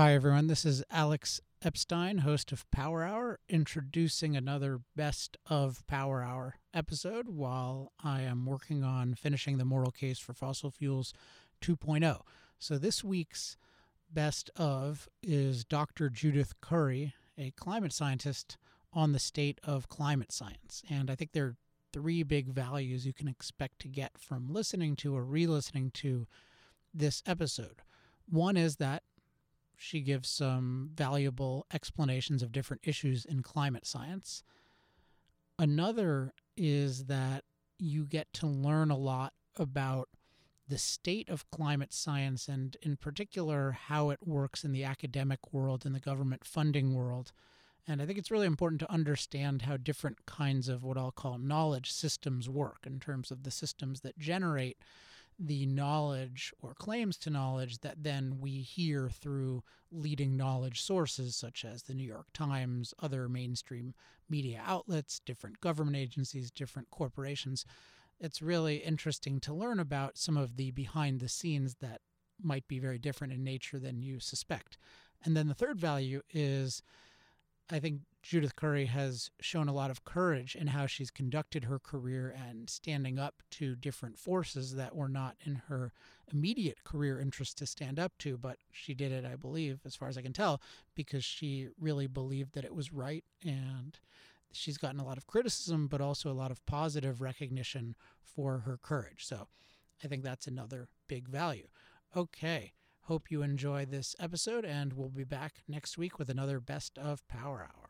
Hi, everyone. This is Alex Epstein, host of Power Hour, introducing another Best of Power Hour episode while I am working on finishing the moral case for fossil fuels 2.0. So, this week's Best of is Dr. Judith Curry, a climate scientist on the state of climate science. And I think there are three big values you can expect to get from listening to or re listening to this episode. One is that she gives some valuable explanations of different issues in climate science. Another is that you get to learn a lot about the state of climate science and, in particular, how it works in the academic world and the government funding world. And I think it's really important to understand how different kinds of what I'll call knowledge systems work in terms of the systems that generate the knowledge or claims to knowledge that then we hear through leading knowledge sources such as the New York Times, other mainstream media outlets, different government agencies, different corporations. It's really interesting to learn about some of the behind the scenes that might be very different in nature than you suspect. And then the third value is I think Judith Curry has shown a lot of courage in how she's conducted her career and standing up to different forces that were not in her immediate career interest to stand up to, but she did it, I believe, as far as I can tell, because she really believed that it was right. And she's gotten a lot of criticism, but also a lot of positive recognition for her courage. So I think that's another big value. Okay. Hope you enjoy this episode, and we'll be back next week with another Best of Power Hour.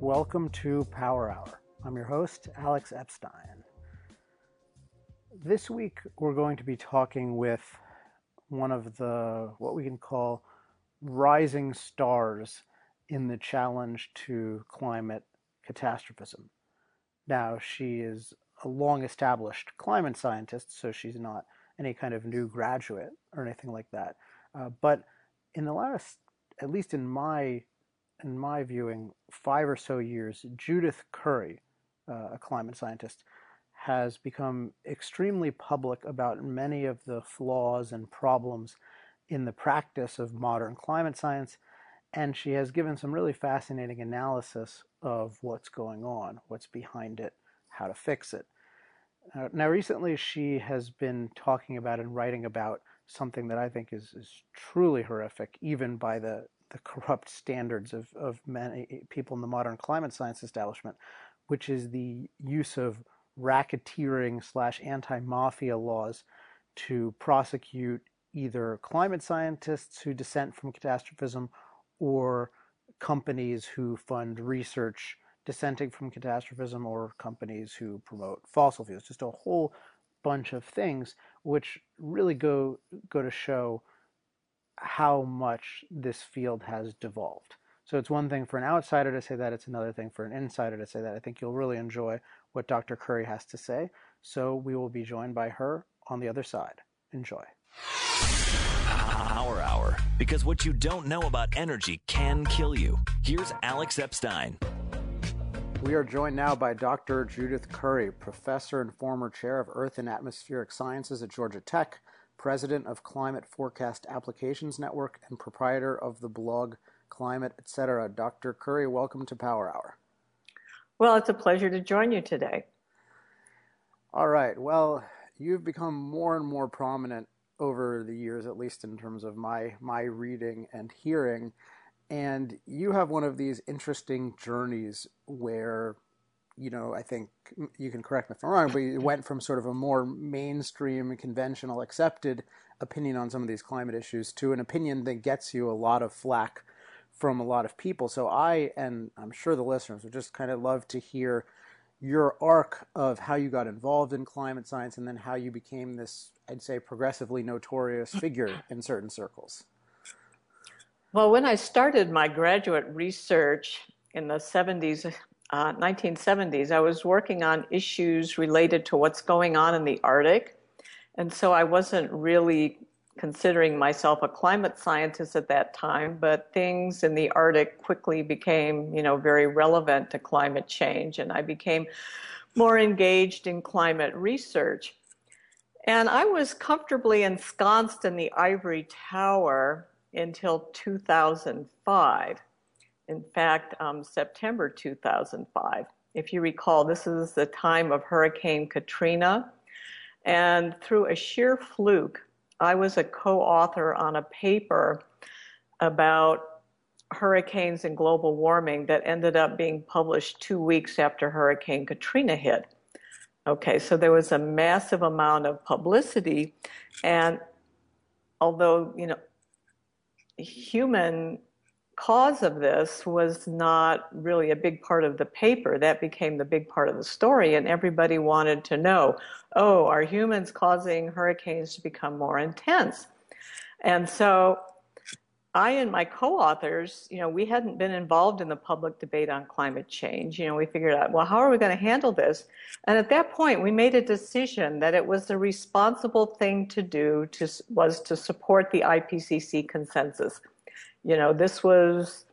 Welcome to Power Hour. I'm your host, Alex Epstein. This week, we're going to be talking with one of the what we can call rising stars in the challenge to climate catastrophism. Now, she is a long established climate scientist, so she's not any kind of new graduate or anything like that. Uh, but in the last, at least in my in my viewing, five or so years, Judith Curry, uh, a climate scientist, has become extremely public about many of the flaws and problems in the practice of modern climate science, and she has given some really fascinating analysis of what's going on, what's behind it, how to fix it. Uh, now, recently, she has been talking about and writing about something that I think is, is truly horrific, even by the, the corrupt standards of, of many eh, eh, people in the modern climate science establishment, which is the use of racketeering slash anti-mafia laws to prosecute either climate scientists who dissent from catastrophism or companies who fund research dissenting from catastrophism or companies who promote fossil fuels. Just a whole bunch of things which really go go to show how much this field has devolved so it's one thing for an outsider to say that it's another thing for an insider to say that i think you'll really enjoy what Dr. Curry has to say. So we will be joined by her on the other side. Enjoy. Power Hour, because what you don't know about energy can kill you. Here's Alex Epstein. We are joined now by Dr. Judith Curry, professor and former chair of Earth and Atmospheric Sciences at Georgia Tech, president of Climate Forecast Applications Network, and proprietor of the blog Climate Etc. Dr. Curry, welcome to Power Hour. Well, it's a pleasure to join you today. All right. Well, you've become more and more prominent over the years, at least in terms of my my reading and hearing. And you have one of these interesting journeys where, you know, I think you can correct me if I'm wrong, but you went from sort of a more mainstream, conventional, accepted opinion on some of these climate issues to an opinion that gets you a lot of flack from a lot of people. So I and I'm sure the listeners would just kind of love to hear your arc of how you got involved in climate science and then how you became this, I'd say, progressively notorious figure in certain circles. Well, when I started my graduate research in the 70s, uh, 1970s, I was working on issues related to what's going on in the Arctic. And so I wasn't really considering myself a climate scientist at that time, but things in the Arctic quickly became, you know, very relevant to climate change, and I became more engaged in climate research. And I was comfortably ensconced in the ivory tower until 2005. In fact, um, September 2005. If you recall, this is the time of Hurricane Katrina. And through a sheer fluke, I was a co author on a paper about hurricanes and global warming that ended up being published two weeks after Hurricane Katrina hit. Okay, so there was a massive amount of publicity, and although, you know, human cause of this was not really a big part of the paper. That became the big part of the story, and everybody wanted to know oh, are humans causing hurricanes to become more intense? And so I and my co-authors, you know, we hadn't been involved in the public debate on climate change. You know, we figured out, well, how are we going to handle this? And at that point, we made a decision that it was the responsible thing to do to, was to support the IPCC consensus. You know, this was,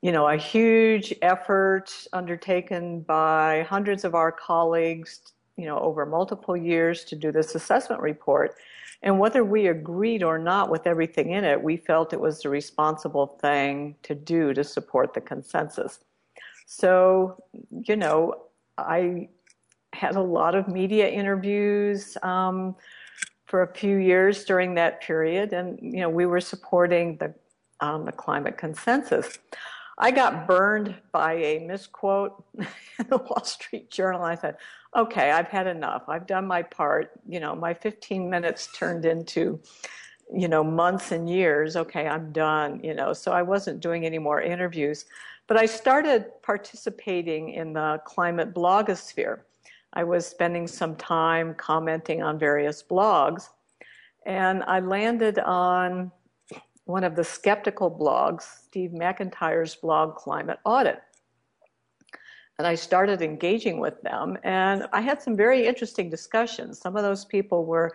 you know, a huge effort undertaken by hundreds of our colleagues, you know, over multiple years to do this assessment report. And whether we agreed or not with everything in it, we felt it was the responsible thing to do to support the consensus. So, you know, I had a lot of media interviews um, for a few years during that period, and you know, we were supporting the on the climate consensus. I got burned by a misquote in the Wall Street Journal. I said, okay, I've had enough. I've done my part. You know, my 15 minutes turned into, you know, months and years. Okay, I'm done, you know. So I wasn't doing any more interviews. But I started participating in the climate blogosphere. I was spending some time commenting on various blogs. And I landed on one of the skeptical blogs, Steve McIntyre's blog, Climate Audit. And I started engaging with them, and I had some very interesting discussions. Some of those people were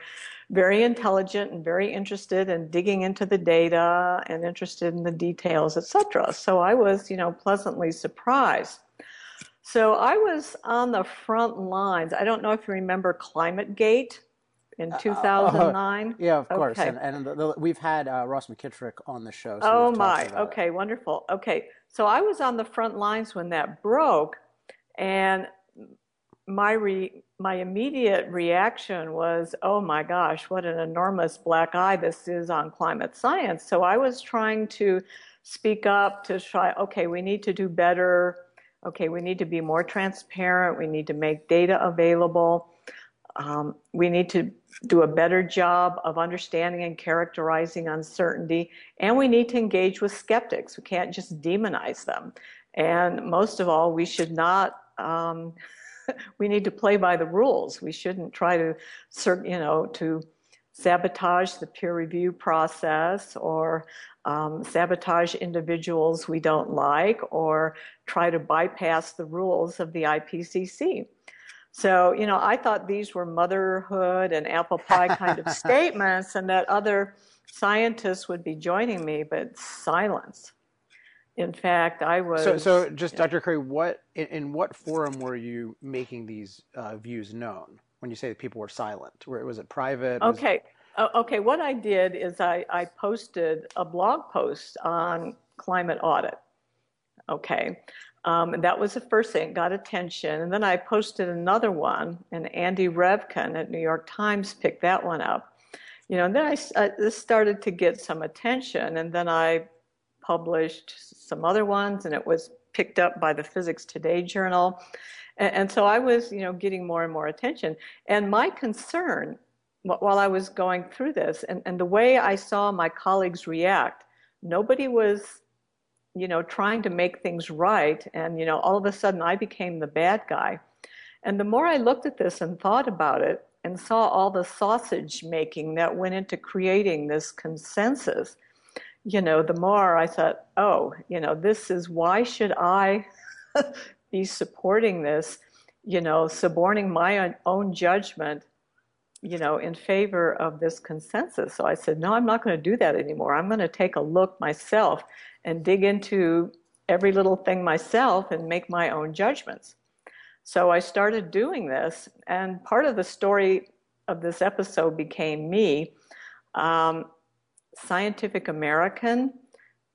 very intelligent and very interested in digging into the data and interested in the details, etc. So I was, you know, pleasantly surprised. So I was on the front lines. I don't know if you remember ClimateGate in 2009? Uh, uh, yeah, of course. And, and the, the, we've had uh, Ross McKitrick on the show. So oh, my. Okay, it. wonderful. Okay. So I was on the front lines when that broke, and my re, my immediate reaction was, "Oh my gosh, what an enormous black eye this is on climate science." So I was trying to speak up to try. Okay, we need to do better. Okay, we need to be more transparent. We need to make data available. Um, we need to do a better job of understanding and characterizing uncertainty, and we need to engage with skeptics. We can't just demonize them. And most of all, we should not. Um, we need to play by the rules. We shouldn't try to, you know, to sabotage the peer review process or um, sabotage individuals we don't like or try to bypass the rules of the IPCC. So, you know, I thought these were motherhood and apple pie kind of statements and that other scientists would be joining me, but silence. In fact, I was. So, so just Dr. Curry, what in, in, what forum were you making these uh, views known? When you say that people were silent, where was it private? Okay, was... okay. What I did is I, I posted a blog post on climate audit. Okay, um, and that was the first thing, got attention. And then I posted another one, and Andy Revkin at New York Times picked that one up. You know, and then I, uh, this started to get some attention, and then I published some other ones, and it was picked up by the Physics Today journal. And, and so I was, you know, getting more and more attention. And my concern while I was going through this, and, and the way I saw my colleagues react, nobody was you know, trying to make things right. And, you know, all of a sudden I became the bad guy. And the more I looked at this and thought about it and saw all the sausage making that went into creating this consensus, you know, the more I thought, oh, you know, this is why should I be supporting this, you know, suborning my own judgment, you know, in favor of this consensus. So I said, no, I'm not going to do that anymore. I'm going to take a look myself and dig into every little thing myself and make my own judgments. So I started doing this, and part of the story of this episode became me. Um, Scientific American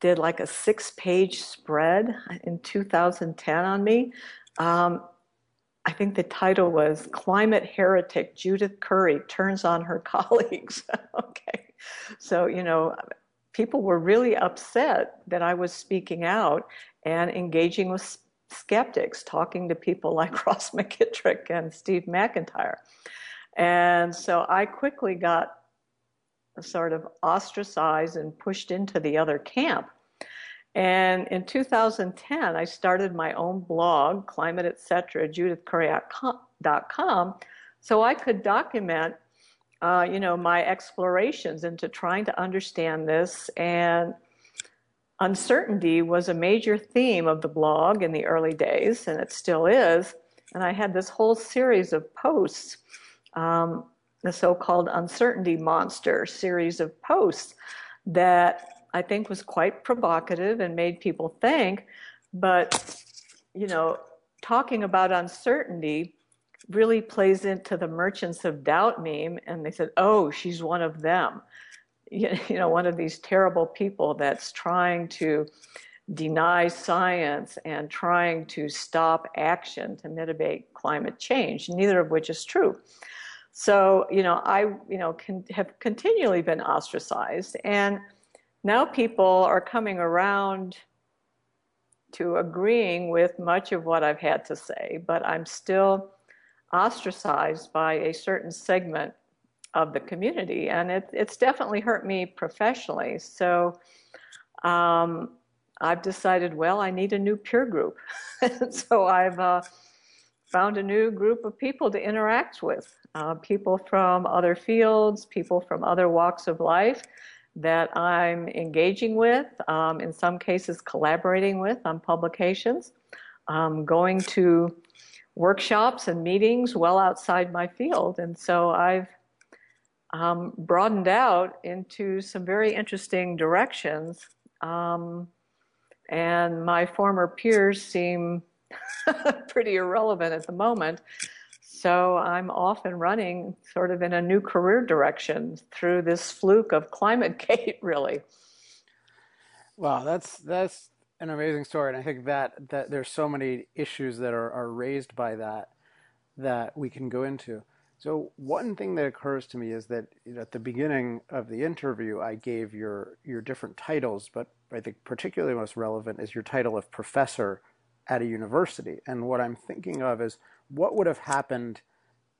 did like a six page spread in 2010 on me. Um, I think the title was Climate Heretic Judith Curry Turns on Her Colleagues. okay. So, you know, people were really upset that I was speaking out and engaging with skeptics, talking to people like Ross McKitrick and Steve McIntyre. And so I quickly got sort of ostracized and pushed into the other camp. And in 2010, I started my own blog, Climate Etc., judithcurry.com, so I could document, uh, you know, my explorations into trying to understand this. And uncertainty was a major theme of the blog in the early days, and it still is. And I had this whole series of posts, um, the so-called uncertainty monster series of posts that I think was quite provocative and made people think. But, you know, talking about uncertainty really plays into the merchants of doubt meme. And they said, oh, she's one of them. You know, one of these terrible people that's trying to deny science and trying to stop action to mitigate climate change, neither of which is true. So, you know, I, you know, can, have continually been ostracized. And now people are coming around to agreeing with much of what I've had to say, but I'm still ostracized by a certain segment of the community, and it, it's definitely hurt me professionally. So um, I've decided, well, I need a new peer group. so I've uh, found a new group of people to interact with uh, people from other fields, people from other walks of life that I'm engaging with, um, in some cases collaborating with on publications, um, going to workshops and meetings well outside my field. And so I've um, broadened out into some very interesting directions. Um, and my former peers seem pretty irrelevant at the moment. So I'm off and running sort of in a new career direction through this fluke of ClimateGate, really. Wow, that's that's an amazing story, and I think that that there's so many issues that are, are raised by that that we can go into. So one thing that occurs to me is that at the beginning of the interview, I gave your your different titles, but I think particularly most relevant is your title of professor at a university. And what I'm thinking of is what would have happened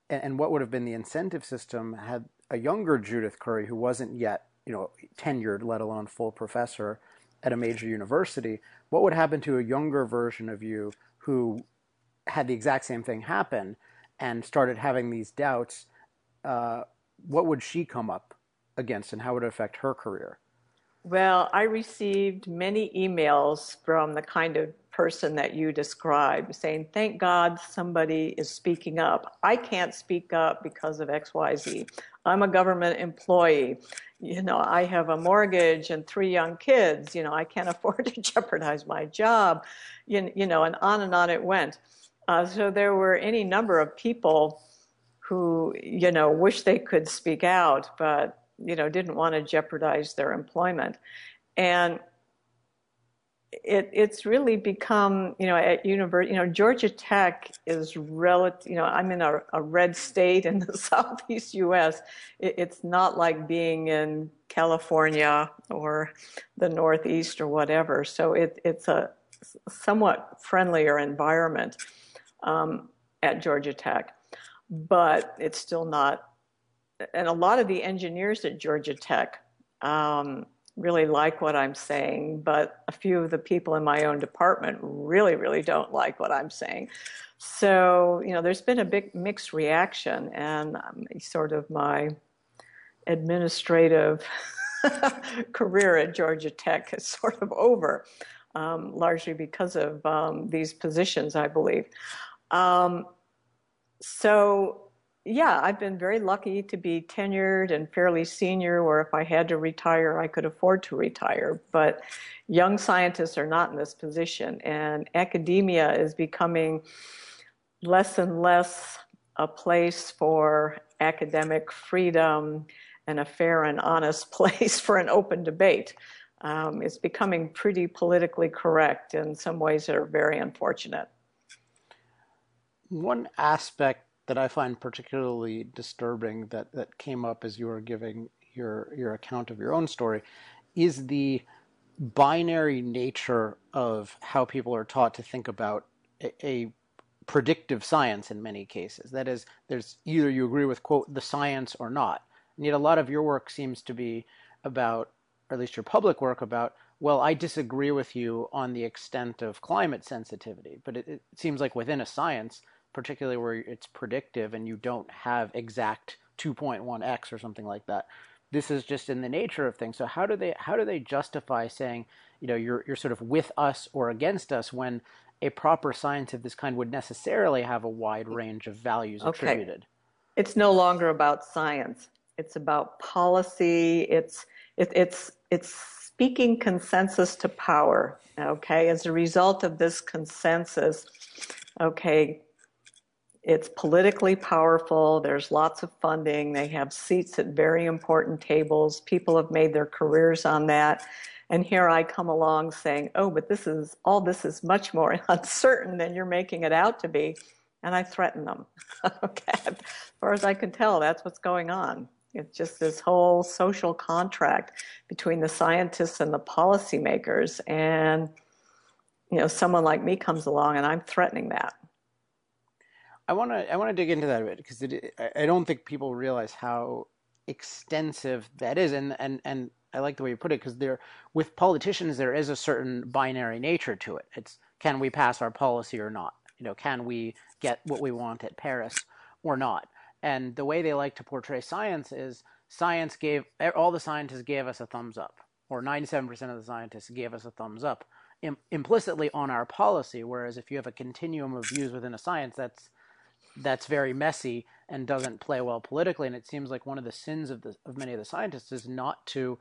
and what would have been the incentive system had a younger Judith Curry, who wasn't yet, you know, tenured, let alone full professor at a major university, what would happen to a younger version of you who had the exact same thing happen and started having these doubts? Uh, what would she come up against, and how would it affect her career? Well, I received many emails from the kind of person that you described, saying, Thank God somebody is speaking up. I can't speak up because of XYZ. I'm a government employee. You know, I have a mortgage and three young kids. You know, I can't afford to jeopardize my job. You, you know, and on and on it went. Uh, so there were any number of people who, you know, wish they could speak out, but, you know, didn't want to jeopardize their employment. And it, it's really become, you know, at university, you know, Georgia Tech is relative, you know, I'm in a, a red state in the southeast U.S. It, it's not like being in California or the Northeast or whatever. So it, it's a somewhat friendlier environment um, at Georgia Tech, but it's still not. And a lot of the engineers at Georgia Tech um, really like what I'm saying, but a few of the people in my own department really, really don't like what I'm saying. So, you know, there's been a big mixed reaction, and um, sort of my administrative career at Georgia Tech is sort of over, um, largely because of um, these positions, I believe. Um, so, yeah, I've been very lucky to be tenured and fairly senior, where if I had to retire, I could afford to retire. But young scientists are not in this position, and academia is becoming less and less a place for academic freedom and a fair and honest place for an open debate. Um, it's becoming pretty politically correct in some ways that are very unfortunate. One aspect that I find particularly disturbing that, that came up as you were giving your your account of your own story is the binary nature of how people are taught to think about a, a predictive science in many cases. That is, there's either you agree with quote the science or not. And yet a lot of your work seems to be about, or at least your public work about, well, I disagree with you on the extent of climate sensitivity. But it, it seems like within a science, particularly where it's predictive and you don't have exact 2.1x or something like that, this is just in the nature of things. So how do they how do they justify saying, you know, you're you're sort of with us or against us when a proper science of this kind would necessarily have a wide range of values okay. attributed? It's no longer about science. It's about policy. It's it, it's it's speaking consensus to power. Okay, as a result of this consensus, okay, it's politically powerful. There's lots of funding. They have seats at very important tables. People have made their careers on that. And here I come along saying, oh, but this is all this is much more uncertain than you're making it out to be. And I threaten them. okay. As far as I can tell, that's what's going on. It's just this whole social contract between the scientists and the policymakers. And, you know, someone like me comes along and I'm threatening that. I want to I want to dig into that a bit because I don't think people realize how extensive that is, and and and I like the way you put it because there with politicians there is a certain binary nature to it. It's can we pass our policy or not? You know, can we get what we want at Paris or not? And the way they like to portray science is science gave all the scientists gave us a thumbs up, or 97% of the scientists gave us a thumbs up implicitly on our policy. Whereas if you have a continuum of views within a science, that's that's very messy and doesn't play well politically. And it seems like one of the sins of the of many of the scientists is not to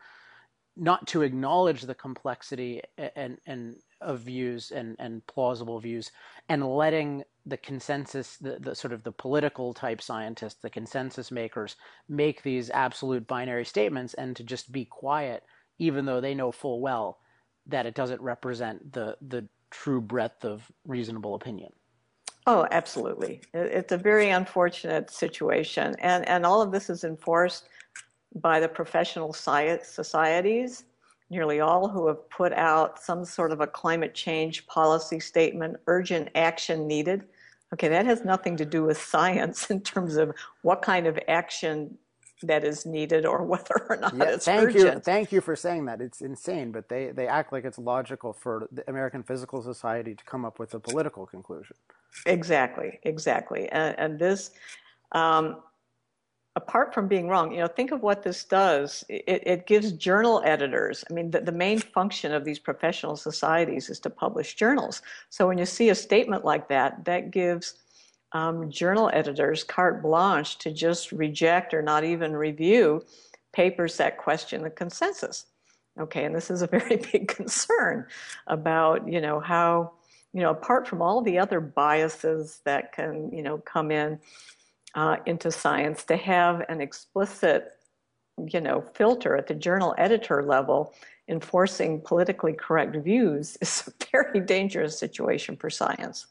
not to acknowledge the complexity and and of views and and plausible views and letting the consensus the, the sort of the political type scientists the consensus makers make these absolute binary statements and to just be quiet even though they know full well that it doesn't represent the the true breadth of reasonable opinion oh absolutely it's a very unfortunate situation and and all of this is enforced by the professional science societies, nearly all who have put out some sort of a climate change policy statement, urgent action needed. Okay, that has nothing to do with science in terms of what kind of action that is needed or whether or not yeah, it's thank urgent. You, thank you for saying that. It's insane, but they, they act like it's logical for the American Physical Society to come up with a political conclusion. Exactly, exactly. And, and this, um, apart from being wrong, you know, think of what this does. It, it gives journal editors. I mean, the, the, main function of these professional societies is to publish journals. So when you see a statement like that, that gives um, journal editors carte blanche to just reject or not even review papers that question the consensus. Okay, and this is a very big concern about, you know, how, you know, apart from all the other biases that can, you know, come in uh, into science to have an explicit, you know, filter at the journal editor level enforcing politically correct views is a very dangerous situation for science.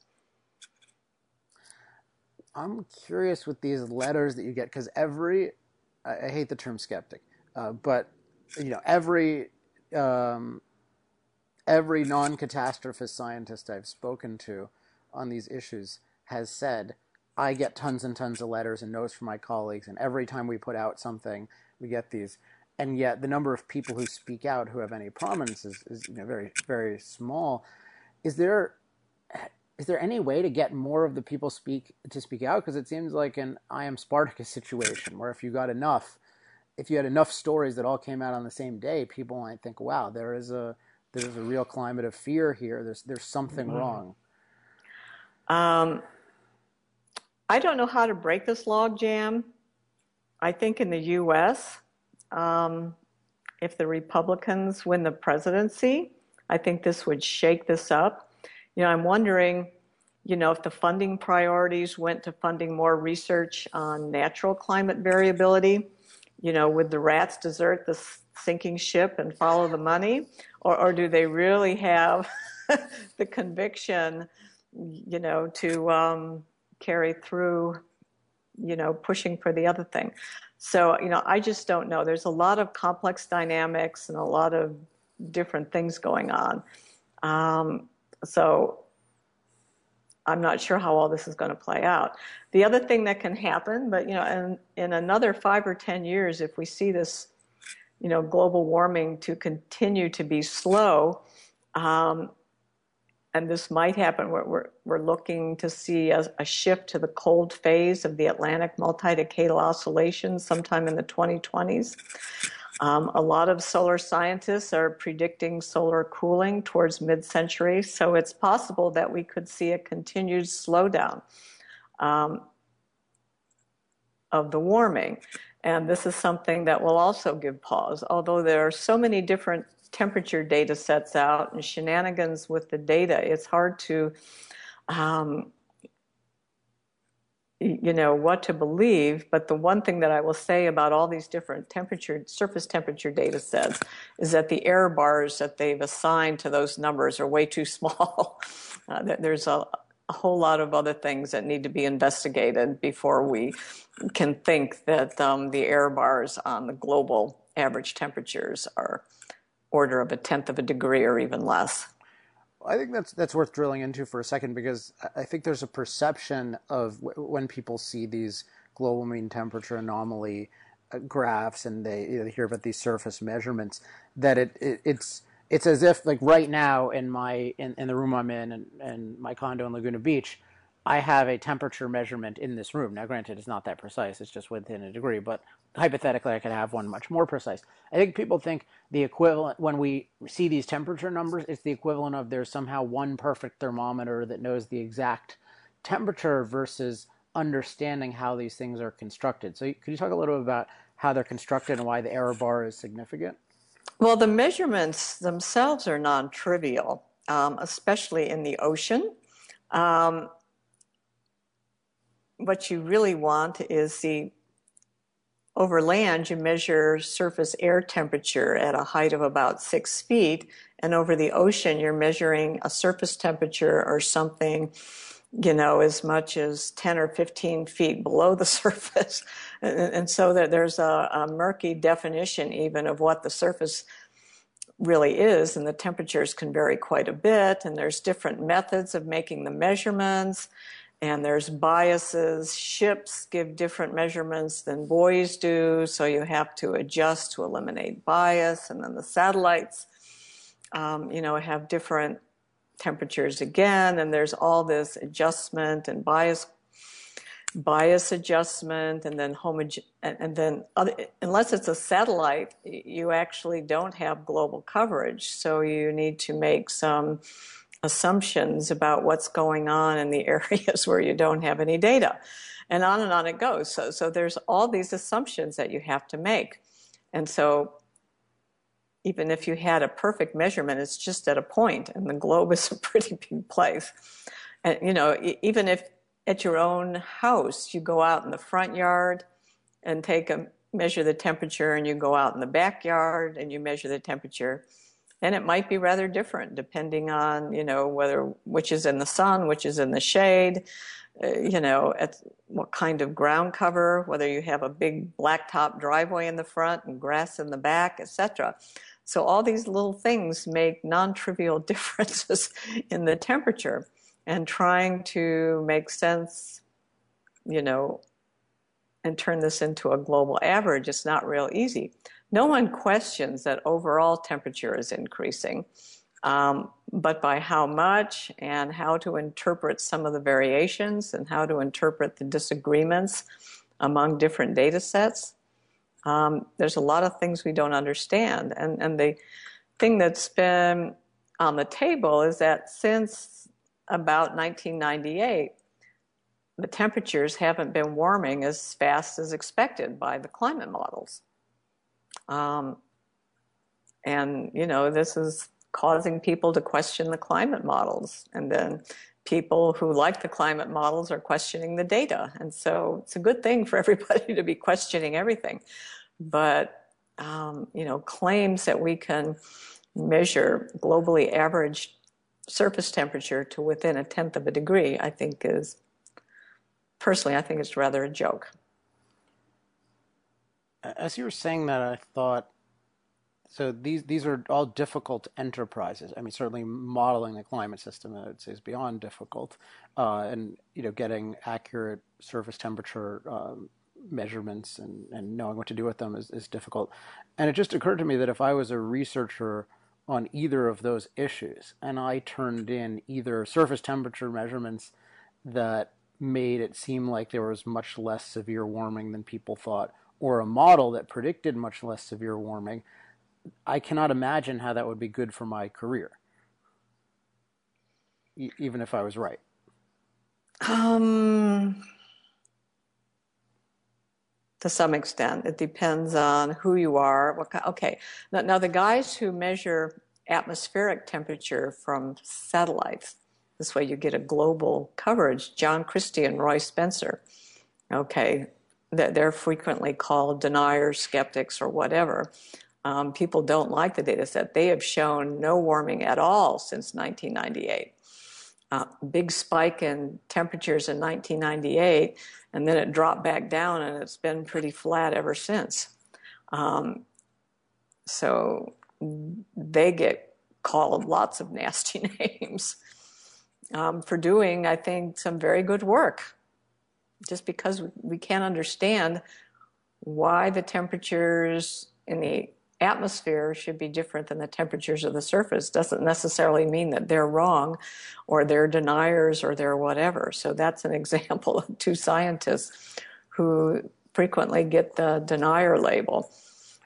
I'm curious with these letters that you get because every, I, hate the term skeptic, uh, but you know every um, every non-catastrophist scientist I've spoken to on these issues has said I get tons and tons of letters and notes from my colleagues, and every time we put out something, we get these. and yet the number of people who speak out who have any prominence is, is you know, very very small. Is there is there any way to get more of the people speak to speak out? Because it seems like an I am Spartacus situation where if you got enough, if you had enough stories that all came out on the same day, people might think, "Wow, there is a there's a real climate of fear here. There's there's something mm-hmm. wrong." Um, I don't know how to break this log jam. I think in the U.S., um, if the Republicans win the presidency, I think this would shake this up. You know, I'm wondering, you know, if the funding priorities went to funding more research on natural climate variability, you know, would the rats desert the sinking ship and follow the money? Or, or do they really have the conviction, you know, to um, carry through, you know, pushing for the other thing? So, you know, I just don't know. There's a lot of complex dynamics and a lot of different things going on. Um, so I'm not sure how all this is going to play out. The other thing that can happen, but you know, in, in another five or ten years, if we see this, you know, global warming to continue to be slow, um, and this might happen. We're, we're, we're looking to see a, a, shift to the cold phase of the Atlantic multi-decadal oscillation sometime in the 2020s. Um, a lot of solar scientists are predicting solar cooling towards mid century, so it's possible that we could see a continued slowdown um, of the warming. And this is something that will also give pause, although there are so many different temperature data sets out and shenanigans with the data, it's hard to um, you know what to believe. But the one thing that i will say about all these different temperature surface temperature data sets is that the error bars that they've assigned to those numbers are way too small. Uh, there's a, a, whole lot of other things that need to be investigated before we can think that um, the error bars on the global average temperatures are order of a tenth of a degree or even less. I think that's that's worth drilling into for a second because I think there's a perception of w- when people see these global mean temperature anomaly uh, graphs and they you know, hear about these surface measurements that it, it, it's it's as if like right now in my in, in the room I'm in and, and my condo in Laguna Beach I have a temperature measurement in this room. Now, granted, it's not that precise, it's just within a degree, but hypothetically, I could have one much more precise. I think people think the equivalent, when we see these temperature numbers, it's the equivalent of there's somehow one perfect thermometer that knows the exact temperature versus understanding how these things are constructed. So, could you talk a little bit about how they're constructed and why the error bar is significant? Well, the measurements themselves are non trivial, um, especially in the ocean. Um, what you really want is the over land, you measure surface air temperature at a height of about six feet, and over the ocean, you're measuring a surface temperature or something, you know, as much as 10 or 15 feet below the surface. And, and, so that there's a, a murky definition even of what the surface really is, and the temperatures can vary quite a bit, and there's different methods of making the measurements and there's biases. Ships give different measurements than buoys do, so you have to adjust to eliminate bias. And then the satellites, um, you know, have different temperatures again, and there's all this adjustment and bias bias adjustment and then homog- and, then other, unless it's a satellite you actually don't have global coverage so you need to make some assumptions about what's going on in the areas where you don't have any data. And on and on it goes. So, so there's all these assumptions that you have to make. And so even if you had a perfect measurement, it's just at a point, and the globe is a pretty big place. And you know, even if at your own house. You go out in the front yard and take a measure the temperature, and you go out in the backyard and you measure the temperature, and it might be rather different depending on you know whether which is in the sun which is in the shade uh, you know at what kind of ground cover whether you have a big blacktop driveway in the front and grass in the back etc so all these little things make non-trivial differences in the temperature and trying to make sense you know and turn this into a global average, it's not real easy no one questions that overall temperature is increasing. Um, but by how much and how to interpret some of the variations and how to interpret the disagreements among different data sets, um, there's a lot of things we don't understand. And, and the thing that's been on the table is that since about 1998, the temperatures haven't been warming as fast as expected by the climate models. Um, and, you know, this is causing people to question the climate models. And then people who like the climate models are questioning the data. And so it's a good thing for everybody to be questioning everything. But, um, you know, claims that we can measure globally average surface temperature to within a tenth of a degree, I think is, personally, I think it's rather a joke. As you were saying that, I thought, so these these are all difficult enterprises. I mean, certainly modeling the climate system, I would say, is beyond difficult, uh, and you know, getting accurate surface temperature um, measurements and, and knowing what to do with them is, is difficult. And it just occurred to me that if I was a researcher on either of those issues, and I turned in either surface temperature measurements that made it seem like there was much less severe warming than people thought, or a model that predicted much less severe warming, I cannot imagine how that would be good for my career, e- even if I was right. Um, to some extent. It depends on who you are. What kind, Okay, now, now the guys who measure atmospheric temperature from satellites, this way you get a global coverage, John Christy and Roy Spencer, okay, they're frequently called deniers, skeptics, or whatever. Um, people don't like the data set. They have shown no warming at all since 1998. Uh, big spike in temperatures in 1998 and then it dropped back down and it's been pretty flat ever since. Um, so they get called lots of nasty names um, for doing, I think, some very good work. Just because we can't understand why the temperatures in the atmosphere should be different than the temperatures of the surface doesn't necessarily mean that they're wrong or they're deniers or they're whatever. So that's an example of two scientists who frequently get the denier label.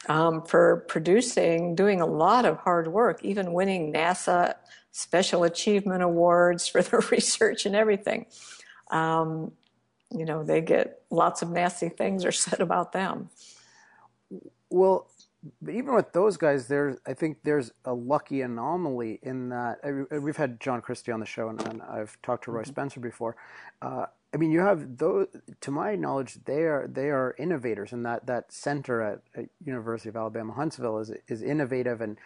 Um, for producing, doing a lot of hard work, even winning NASA Special Achievement Awards for their research and everything. Um, you know, they get lots of nasty things are said about them. Well, but even with those guys, there's I think there's a lucky anomaly in that we've had John Christy on the show, and, and I've talked to Roy mm-hmm. Spencer before. Uh, I mean, you have those. To my knowledge, they are they are innovators, and that that center at, at University of Alabama Huntsville is is innovative, and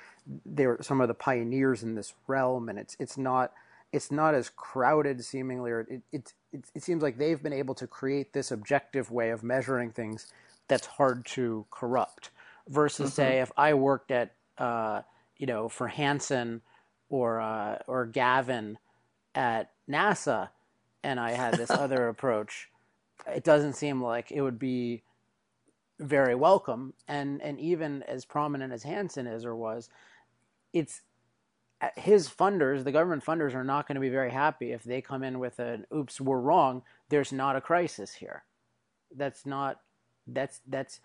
they're some of the pioneers in this realm. And it's it's not it's not as crowded seemingly, or it it it, it seems like they've been able to create this objective way of measuring things that's hard to corrupt versus mm-hmm. say if I worked at uh, you know for Hansen or uh, or Gavin at NASA and I had this other approach, it doesn't seem like it would be very welcome. And and even as prominent as Hansen is or was, it's uh, his funders, the government funders, are not going to be very happy if they come in with an "oops, we're wrong." There's not a crisis here. That's not. That's that's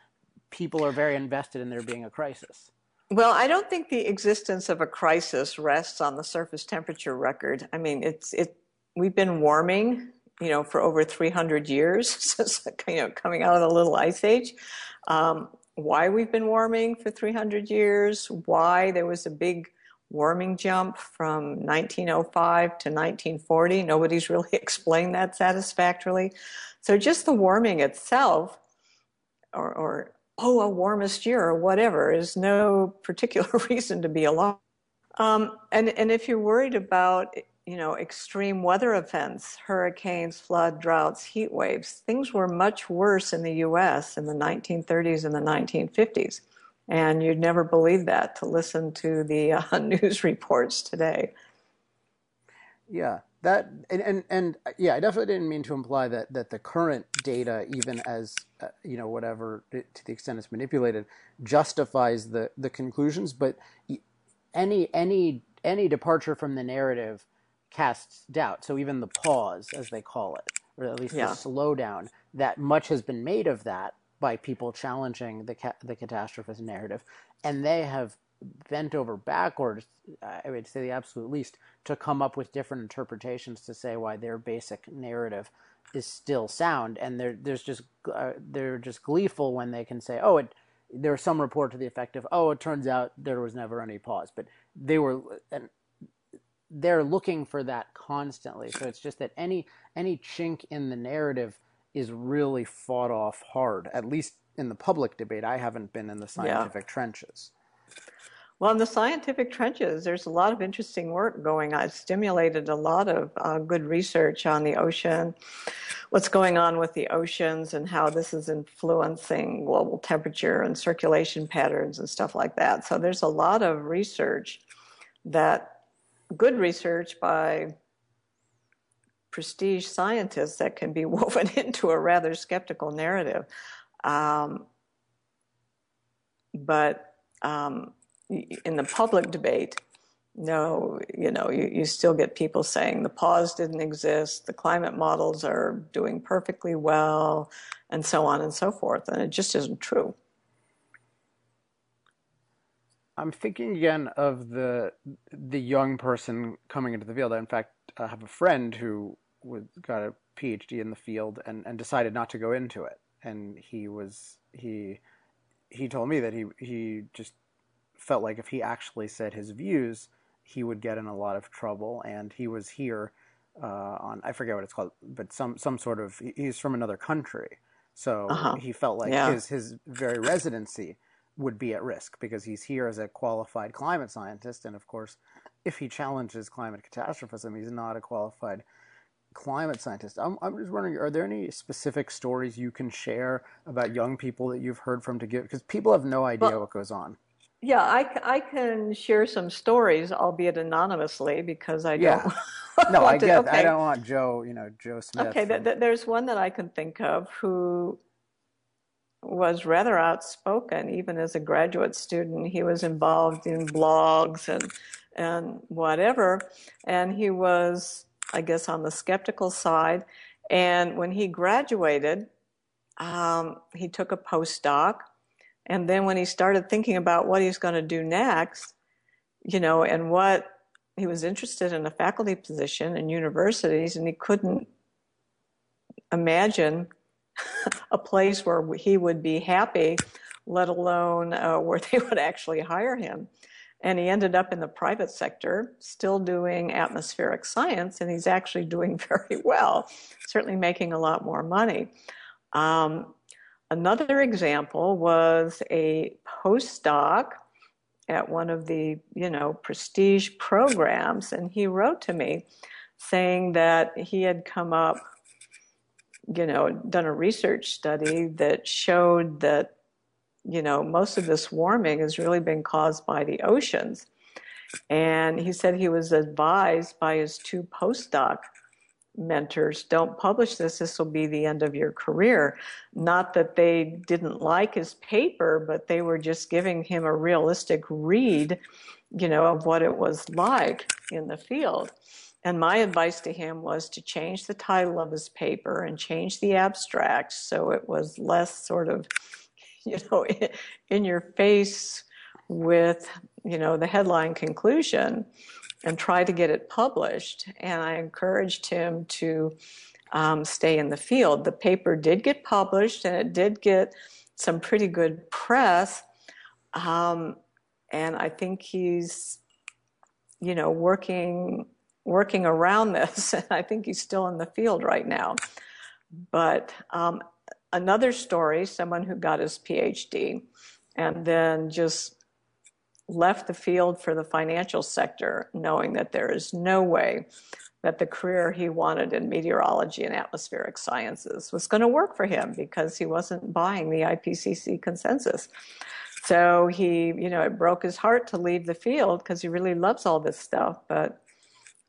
people are very invested in there being a crisis. Well, I don't think the existence of a crisis rests on the surface temperature record. I mean, it's it. We've been warming, you know, for over 300 years since you know coming out of the little ice age. Um, why we've been warming for 300 years? Why there was a big warming jump from 1905 to 1940? Nobody's really explained that satisfactorily. So just the warming itself, or, or oh, a warmest year or whatever is no particular reason to be alarmed. Um, and, and if you're worried about, you know, extreme weather events, hurricanes, flood, droughts, heat waves, things were much worse in the U.S. in the 1930s and the 1950s. And you'd never believe that to listen to the uh, news reports today. Yeah, that and, and and yeah, I definitely didn't mean to imply that that the current data, even as uh, you know, whatever to the extent it's manipulated, justifies the the conclusions. But any any any departure from the narrative casts doubt. So even the pause, as they call it, or at least yeah. the slowdown, that much has been made of that by people challenging the ca- the catastrophist narrative, and they have bent over backwards, I would say the absolute least, to come up with different interpretations to say why their basic narrative is still sound, and they're there's just uh, they're just gleeful when they can say, oh, it, there's some report to the effect of, oh, it turns out there was never any pause, but they were and they're looking for that constantly. So it's just that any any chink in the narrative is really fought off hard. At least in the public debate, I haven't been in the scientific yeah. trenches. Well, in the scientific trenches, there's a lot of interesting work going on. It's stimulated a lot of uh, good research on the ocean, what's going on with the oceans, and how this is influencing global temperature and circulation patterns and stuff like that. So there's a lot of research that, good research by prestige scientists that can be woven into a rather skeptical narrative. Um, but um, in the public debate, no, you know, you, you still get people saying the pause didn't exist, the climate models are doing perfectly well, and so on and so forth. And it just isn't true. I'm thinking again of the the young person coming into the field. In fact, I have a friend who got a PhD in the field and, and decided not to go into it. And he was he he told me that he he just felt like if he actually said his views, he would get in a lot of trouble. And he was here uh, on I forget what it's called, but some some sort of he's from another country, so uh-huh. he felt like yeah. his his very residency would be at risk because he's here as a qualified climate scientist, and of course, if he challenges climate catastrophism, he's not a qualified climate scientist. I'm, I'm just wondering, are there any specific stories you can share about young people that you've heard from to give? Because people have no idea well, what goes on. Yeah, I, I can share some stories, albeit anonymously, because I don't. Yeah. no, I get. Okay. I don't want Joe. You know, Joe Smith. Okay, th- th- there's one that I can think of who was rather outspoken, even as a graduate student. He was involved in blogs and and whatever, and he was, I guess, on the skeptical side. And when he graduated, um, he took a postdoc and then when he started thinking about what he's going to do next, you know, and what he was interested in a faculty position in universities, and he couldn't imagine a place where he would be happy, let alone uh, where they would actually hire him. And he ended up in the private sector, still doing atmospheric science, and he's actually doing very well, certainly making a lot more money. Um, Another example was a postdoc at one of the, you know, prestige programs, and he wrote to me saying that he had come up, you know, done a research study that showed that, you know, most of this warming has really been caused by the oceans. And he said he was advised by his two postdoc mentors don't publish this this will be the end of your career. Not that they didn't like his paper but they were just giving him a realistic read you know of what it was like in the field. And my advice to him was to change the title of his paper and change the abstract so it was less sort of you know in your face with you know the headline conclusion and try to get it published. And I encouraged him to um, stay in the field. The paper did get published and it did get some pretty good press. Um, and I think he's, you know, working working around this. And I think he's still in the field right now. But um, another story, someone who got his PhD and then just left the field for the financial sector, knowing that there is no way that the career he wanted in meteorology and atmospheric sciences was going to work for him because he wasn't buying the IPCC consensus. So he, you know, it broke his heart to leave the field because he really loves all this stuff, but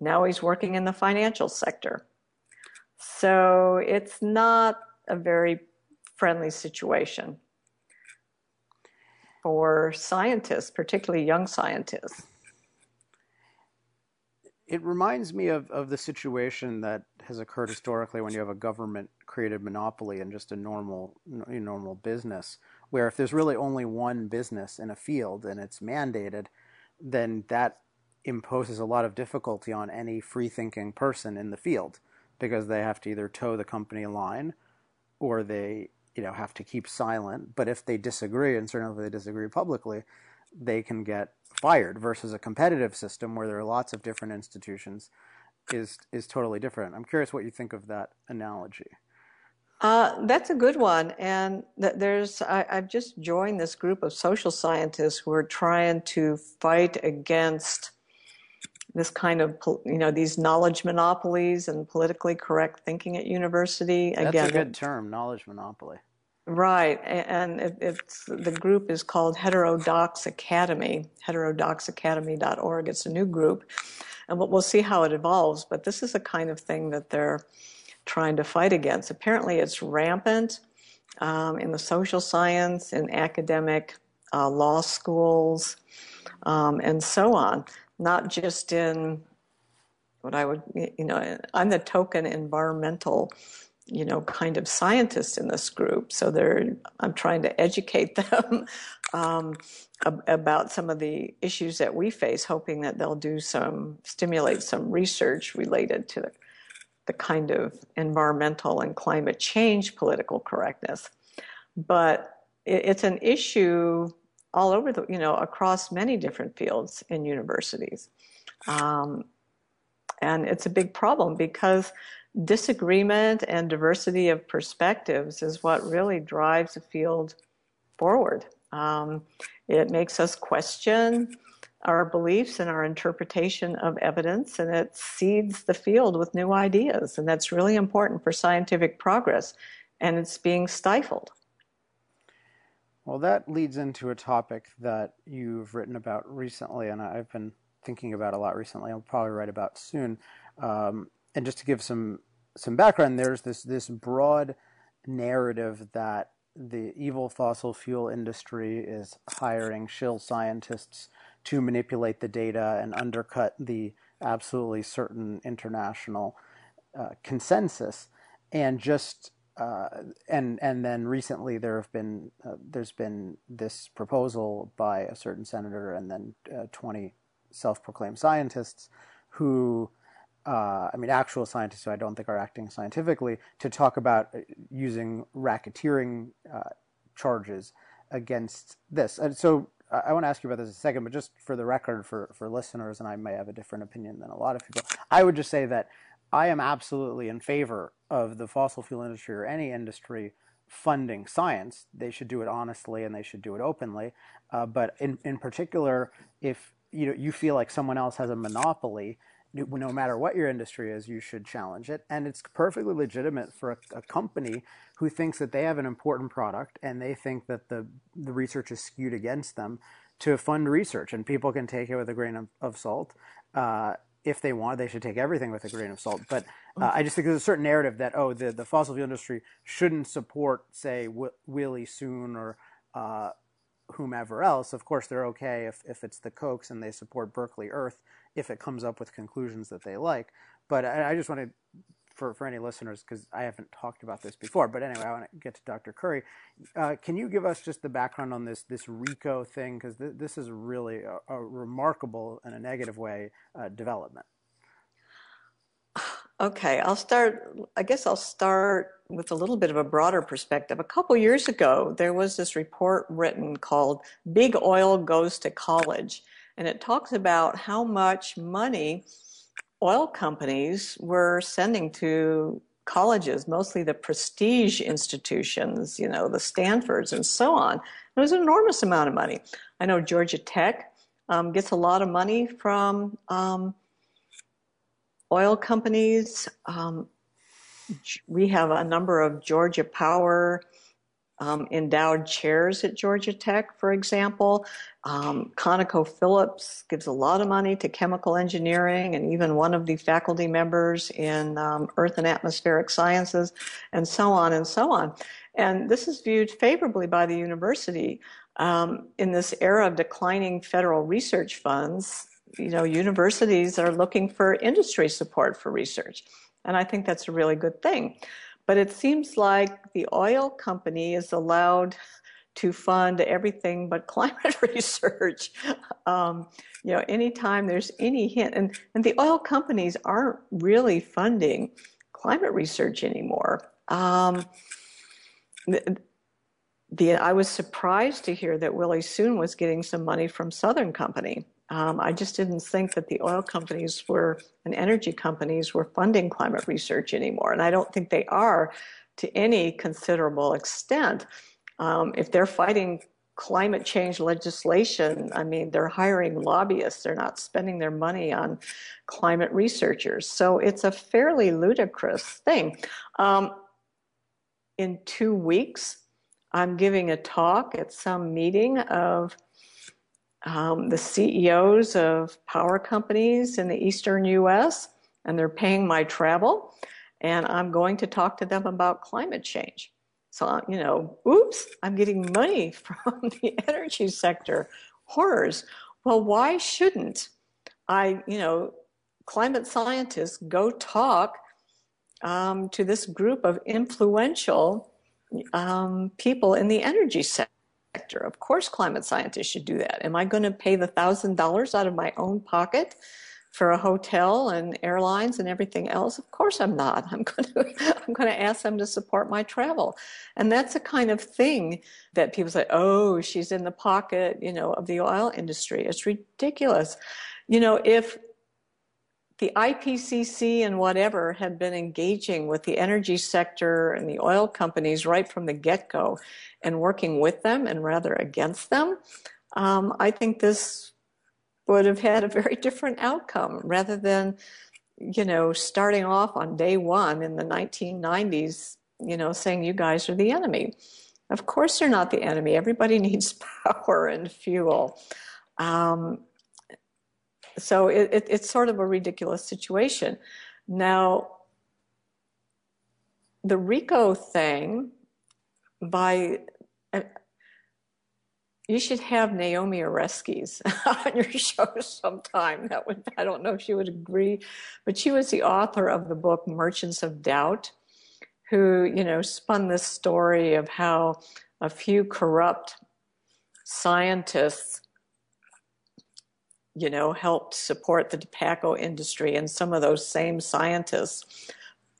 Now he's working in the financial sector. So it's not a very friendly situation for scientists, particularly young scientists. It reminds me of, of the situation that has occurred historically when you have a government created monopoly in just a normal normal business, where if there's really only one business in a field and it's mandated, then that imposes a lot of difficulty on any free thinking person in the field because they have to either toe the company line or they you know have to keep silent. But if they disagree, and certainly if they disagree publicly, they can get fired versus a competitive system where there are lots of different institutions is is totally different. I'm curious what you think of that analogy. Uh, that's a good one, and th- there's I, have just joined this group of social scientists who are trying to fight against this kind of you know these knowledge monopolies and politically correct thinking at university. Again, that's a good term, knowledge monopoly. Right, and it, it's the group is called Heterodox Academy, heterodoxacademy.org. It's a new group, and we'll see how it evolves. But this is the kind of thing that they're trying to fight against. Apparently, it's rampant um, in the social science, in academic uh, law schools, um, and so on. Not just in what I would, you know, I'm the token environmental you know, kind of scientists in this group. So they're, I'm trying to educate them um, about some of the issues that we face, hoping that they'll do some, stimulate some research related to the, the kind of environmental and climate change political correctness. But it, it's an issue all over the, you know, across many different fields in universities. Um, and it's a big problem because disagreement and diversity of perspectives is what really drives a field forward. Um, it makes us question our beliefs and our interpretation of evidence, and it seeds the field with new ideas. And that's really important for scientific progress, and it's being stifled. Well, that leads into a topic that you've written about recently, and I've been thinking about a lot recently. I'll probably write about soon. Um, and just to give some some background, there's this this broad narrative that the evil fossil fuel industry is hiring shill scientists to manipulate the data and undercut the absolutely certain international uh, consensus, and just uh, and and then recently there have been uh, there's been this proposal by a certain senator and then uh, 20 self-proclaimed scientists who uh, I mean, actual scientists who I don't think are acting scientifically, to talk about uh, using racketeering uh, charges against this. And so I want to ask you about this in a second, but just for the record, for, for listeners, and I may have a different opinion than a lot of people, I would just say that I am absolutely in favor of the fossil fuel industry or any industry funding science. They should do it honestly and they should do it openly. Uh, but in, in particular, if you know you feel like someone else has a monopoly no matter what your industry is, you should challenge it. And it's perfectly legitimate for a, a, company who thinks that they have an important product and they think that the, the research is skewed against them to fund research. And people can take it with a grain of, of salt. Uh, if they want, they should take everything with a grain of salt. But uh, I just think there's a certain narrative that, oh, the, the fossil fuel industry shouldn't support, say, w- Willie Soon or uh, whomever else. Of course, they're okay if, if it's the Kochs and they support Berkeley Earth if it comes up with conclusions that they like. But I, I just want to, for, for any listeners, because I haven't talked about this before, but anyway, I want to get to Dr. Curry. Uh, can you give us just the background on this this RICO thing? Because th- this is really a, a, remarkable, in a negative way, uh, development. Okay, I'll start. I guess I'll start with a little bit of a broader perspective. A couple years ago, there was this report written called Big Oil Goes to College and it talks about how much money oil companies were sending to colleges, mostly the prestige institutions, you know, the Stanfords and so on. It was an enormous amount of money. I know Georgia Tech um, gets a lot of money from um, oil companies. Um, we have a number of Georgia Power um, endowed chairs at Georgia Tech, for example. Um, ConocoPhillips gives a lot of money to chemical engineering, and even one of the faculty members in um, Earth and Atmospheric Sciences, and so on and so on. And this is viewed favorably by the university. Um, in this era of declining federal research funds, you know, universities are looking for industry support for research. And I think that's a really good thing. But it seems like the oil company is allowed to fund everything but climate research. Um, you know, anytime there's any hint, and, and the oil companies aren't really funding climate research anymore. Um, the, the, I was surprised to hear that Willie Soon was getting some money from Southern Company. Um, I just didn't think that the oil companies were and energy companies were funding climate research anymore, and I don't think they are to any considerable extent. Um, if they're fighting climate change legislation, I mean, they're hiring lobbyists. They're not spending their money on climate researchers. So it's a fairly ludicrous thing. Um, in two weeks, I'm giving a talk at some meeting of um, the CEOs of power companies in the eastern US, and they're paying my travel. And I'm going to talk to them about climate change. So, you know, oops, I'm getting money from the energy sector. Horrors. Well, why shouldn't I, you know, climate scientists go talk um, to this group of influential um, people in the energy sector? Sector. Of course, climate scientists should do that. Am I going to pay the thousand dollars out of my own pocket for a hotel and airlines and everything else? Of course, I'm not. I'm going to I'm going to ask them to support my travel, and that's the kind of thing that people say. Oh, she's in the pocket, you know, of the oil industry. It's ridiculous. You know, if the IPCC and whatever had been engaging with the energy sector and the oil companies right from the get go and working with them and rather against them, um, I think this would have had a very different outcome rather than, you know, starting off on day one in the 1990s, you know, saying you guys are the enemy. Of course, they're not the enemy. Everybody needs power and fuel. Um, so it, it, it's sort of a ridiculous situation. Now, the RICO thing, by uh, you should have Naomi Oreskes on your show sometime. That would I don't know if she would agree, but she was the author of the book Merchants of Doubt, who you know spun this story of how a few corrupt scientists you know, helped support the tobacco industry. And some of those same scientists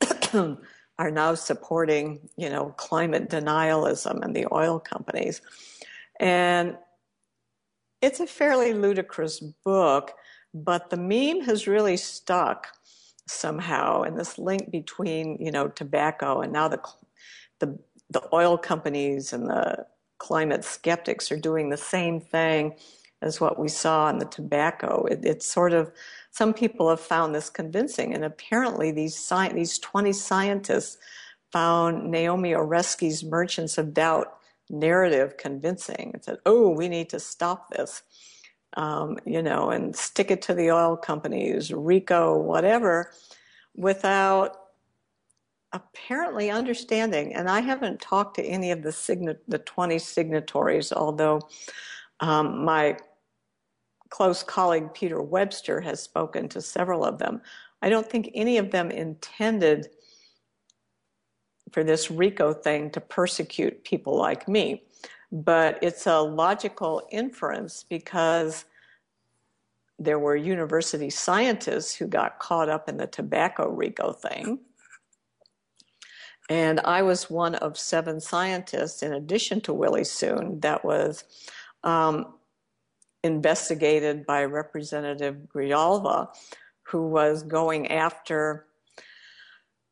are now supporting, you know, climate denialism and the oil companies. And it's a fairly ludicrous book, but the meme has really stuck somehow. And this link between, you know, tobacco and now the, the, the oil companies and the climate skeptics are doing the same thing as what we saw in the tobacco. It, it's sort of some people have found this convincing, and apparently these sci- these 20 scientists found Naomi Oreskes' Merchants of Doubt narrative convincing and said, "Oh, we need to stop this." Um, you know, and stick it to the oil companies, RICO, whatever, without apparently understanding. And I haven't talked to any of the the 20 signatories, although um, my close colleague Peter Webster has spoken to several of them. I don't think any of them intended for this RICO thing to persecute people like me. But it's a logical inference because there were university scientists who got caught up in the tobacco RICO thing. And I was one of seven scientists, in addition to Willie Soon, that was um, investigated by Representative Grijalva, who was going after,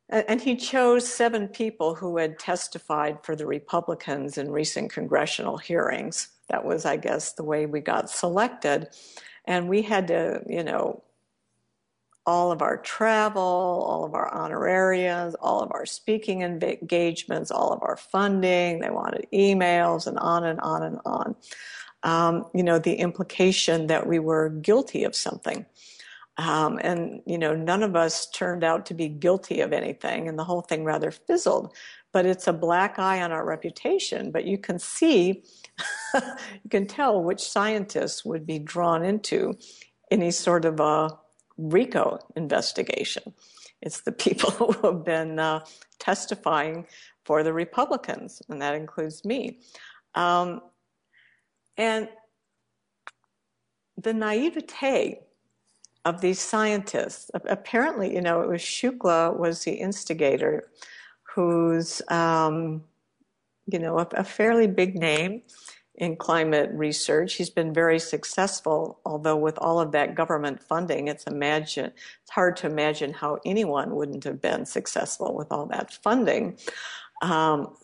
and he chose seven people who had testified for the Republicans in recent congressional hearings. That was, I guess, the way we got selected. And we had to, you know, all of our travel, all of our honorariums, all of our speaking engagements, all of our funding. They wanted emails and on and on and on. Um, you know, the implication that we were guilty of something. Um, and, you know, none of us turned out to be guilty of anything, and the whole thing rather fizzled. But it's a black eye on our reputation. But you can see, you can tell which scientists would be drawn into any sort of a RICO investigation. It's the people who have been uh, testifying for the Republicans, and that includes me. Um, and the naivete of these scientists, apparently, you know, it was Shukla was the instigator, who's, um, you know, a, a fairly big name in climate research. He's been very successful, although with all of that government funding, it's imagine it's hard to imagine how anyone wouldn't have been successful with all that funding. Um,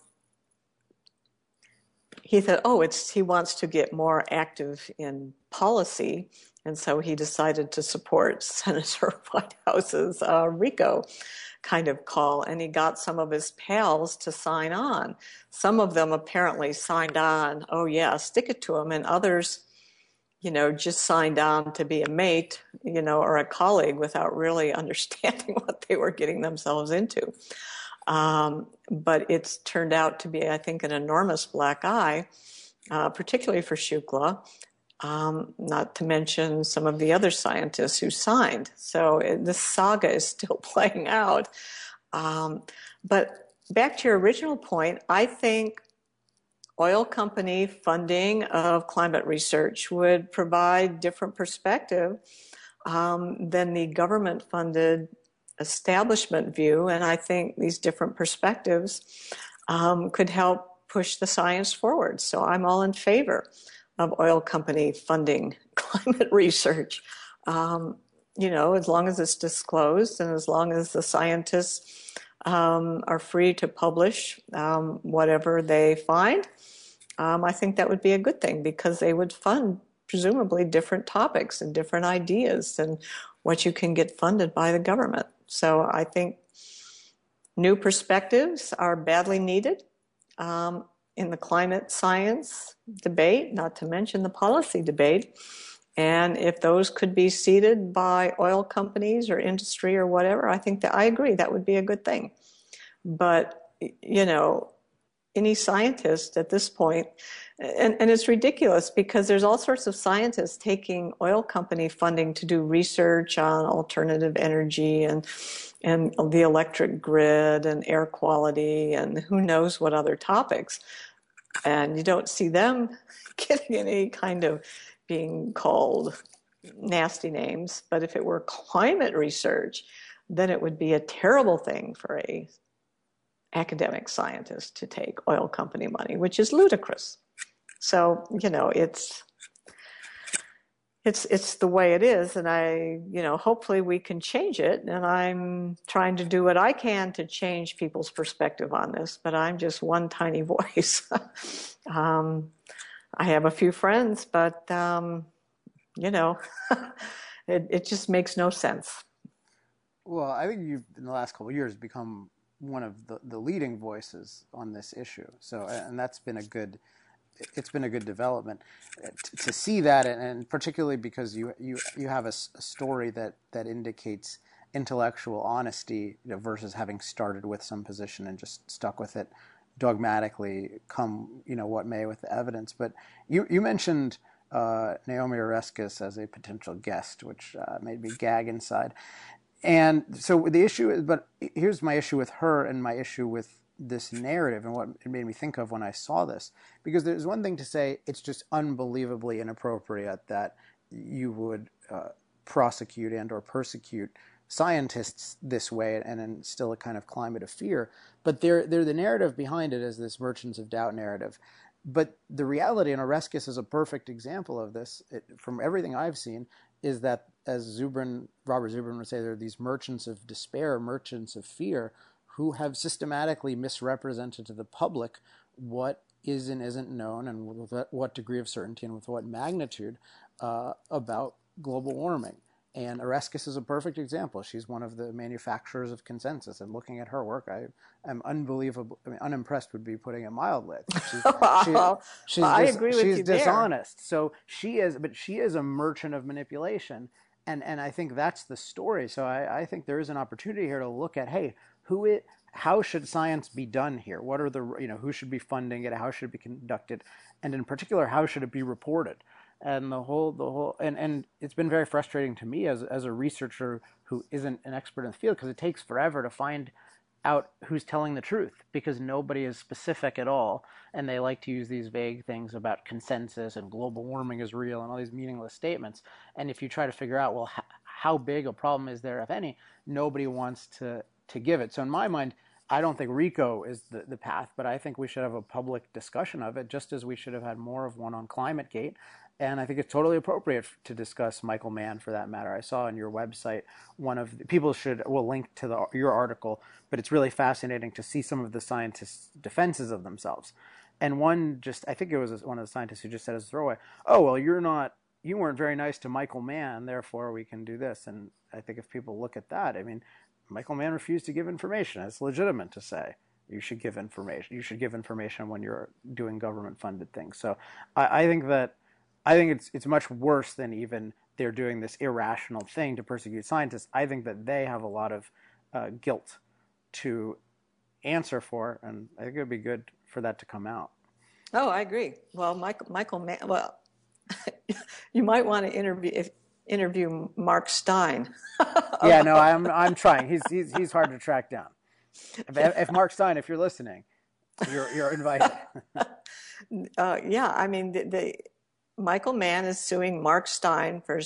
he thought, oh, it's he wants to get more active in policy, and so he decided to support Senator Whitehouse's uh, RICO kind of call, and he got some of his pals to sign on. Some of them apparently signed on, oh yeah, stick it to him, and others, you know, just signed on to be a mate, you know, or a colleague without really understanding what they were getting themselves into. Um, but it's turned out to be, I think, an enormous black eye, uh, particularly for Shukla um, not to mention some of the other scientists who signed. So it, the saga is still playing out. Um, but back to your original point, I think oil company funding of climate research would provide different perspective um, than the government funded establishment view. And I think these different perspectives um, could help push the science forward. So I'm all in favor of oil company funding climate research. Um, you know, as long as it's disclosed and as long as the scientists um, are free to publish um, whatever they find, um, I think that would be a good thing because they would fund presumably different topics and different ideas than what you can get funded by the government. So I think new perspectives are badly needed. Um, in the climate science debate, not to mention the policy debate. And if those could be seeded by oil companies or industry or whatever, I think that I agree that would be a good thing. But, you know, any scientist at this point, and, and it's ridiculous because there's all sorts of scientists taking oil company funding to do research on alternative energy and and the electric grid and air quality and who knows what other topics. And you don't see them getting any kind of being called nasty names. But if it were climate research, then it would be a terrible thing for a academic scientist to take oil company money, which is ludicrous. So, you know, it's it's it's the way it is. And i you know hopefully we can change it. And i'm trying to do what i can to change people's perspective on this but i'm just one tiny voice. Um, i have a few friends but um, you know it, it just makes no sense. Well i think you've in the last couple of years become one of the, the leading voices on this issue so and that's been a good it's been a good development to, see that, and, particularly because you you you have a, a, story that that indicates intellectual honesty you know, versus having started with some position and just stuck with it dogmatically, come you know what may with the evidence. But you you mentioned. Uh, Naomi Oreskes as a potential guest, which uh, made me gag inside. And so the issue is, but here's my issue with her and my issue with this narrative and what it made me think of when I saw this. Because there's one thing to say it's just unbelievably inappropriate that you would uh, prosecute and or persecute scientists this way and instill a kind of climate of fear. But they're, they're the narrative behind it is this merchants of doubt narrative. But the reality, and Oreskes is a perfect example of this, it, from everything I've seen, is that as Zubrin, Robert Zubrin would say, there are these merchants of despair, merchants of fear, who have systematically misrepresented to the public what is and isn't known and with what degree of certainty and with what magnitude uh, about global warming. And Oreskes is a perfect example. She's one of the manufacturers of consensus. And looking at her work, I am unbelievable. I mean, unimpressed would be putting it mildly. She's, well, she, she's I dis- agree with she's you dishonest. There. So she is, but she is a merchant of manipulation. And and I think that's the story. So I, I think there is an opportunity here to look at, hey, who it, how should science be done here? What are the you know who should be funding it? How should it be conducted? And in particular, how should it be reported? and the whole the whole and and it's been very frustrating to me as as a researcher who isn't an expert in the field because it takes forever to find out who's telling the truth because nobody is specific at all and they like to use these vague things about consensus and global warming is real and all these meaningless statements. And if you try to figure out well h- how big a problem is there if any nobody wants to to give it. So in my mind I don't think RICO is the, the path, but I think we should have a public discussion of it, just as we should have had more of one on ClimateGate and I think it's totally appropriate to discuss Michael Mann for that matter. I saw on your website one of the, people should will link to the, your article, but it's really fascinating to see some of the scientists' defenses of themselves. And one just I think it was one of the scientists who just said as a throwaway, "Oh well, you're not you weren't very nice to Michael Mann, therefore we can do this." And I think if people look at that, I mean, Michael Mann refused to give information. It's legitimate to say you should give information. You should give information when you're doing government funded things. So I, I think that I think it's it's much worse than even they're doing this irrational thing to persecute scientists. I think that they have a lot of uh, guilt to answer for, and I think it would be good for that to come out. Oh, I agree. Well, Michael, Michael, well, you might want to interview if, interview Mark Steyn. yeah, no, I'm I'm trying. He's he's he's hard to track down. If, if Mark Steyn, if you're listening, you're you're invited. uh, yeah, I mean, the, the Michael Mann is suing Mark Steyn for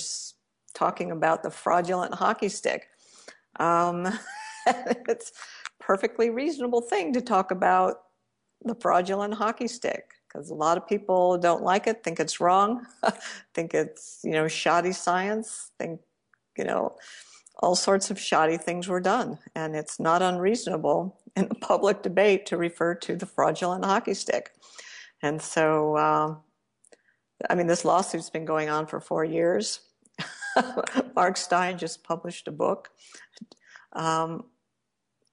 talking about the fraudulent hockey stick. Um, it's perfectly reasonable thing to talk about the fraudulent hockey stick because a lot of people don't like it, think it's wrong, think it's you know shoddy science, think you know all sorts of shoddy things were done, and it's not unreasonable in the public debate to refer to the fraudulent hockey stick. And so uh, I mean, this lawsuit's been going on for four years. Mark Steyn just published a book um,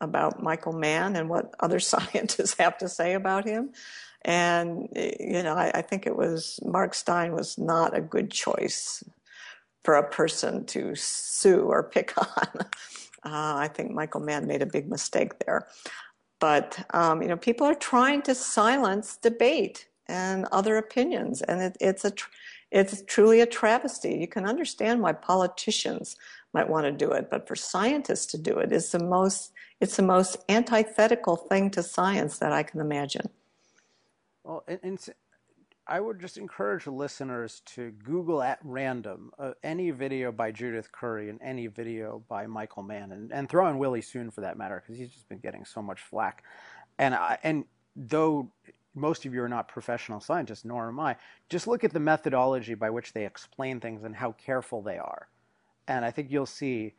about Michael Mann and what other scientists have to say about him. And, you know, I, I think it was Mark Steyn was not a good choice for a person to sue or pick on. Uh, I think Michael Mann made a big mistake there. But, um, you know, people are trying to silence debate and other opinions. And it, it's a, it's truly a travesty. You can understand why politicians might want to do it, but for scientists to do it is the most, it's the most antithetical thing to science that I can imagine. Well, and, and I would just encourage listeners to Google at random uh, any video by Judith Curry and any video by Michael Mann, and, and throw in Willie Soon for that matter, because he's just been getting so much flack. And I, and though most of you are not professional scientists, nor am I. Just look at the methodology by which they explain things and how careful they are. And I think you'll see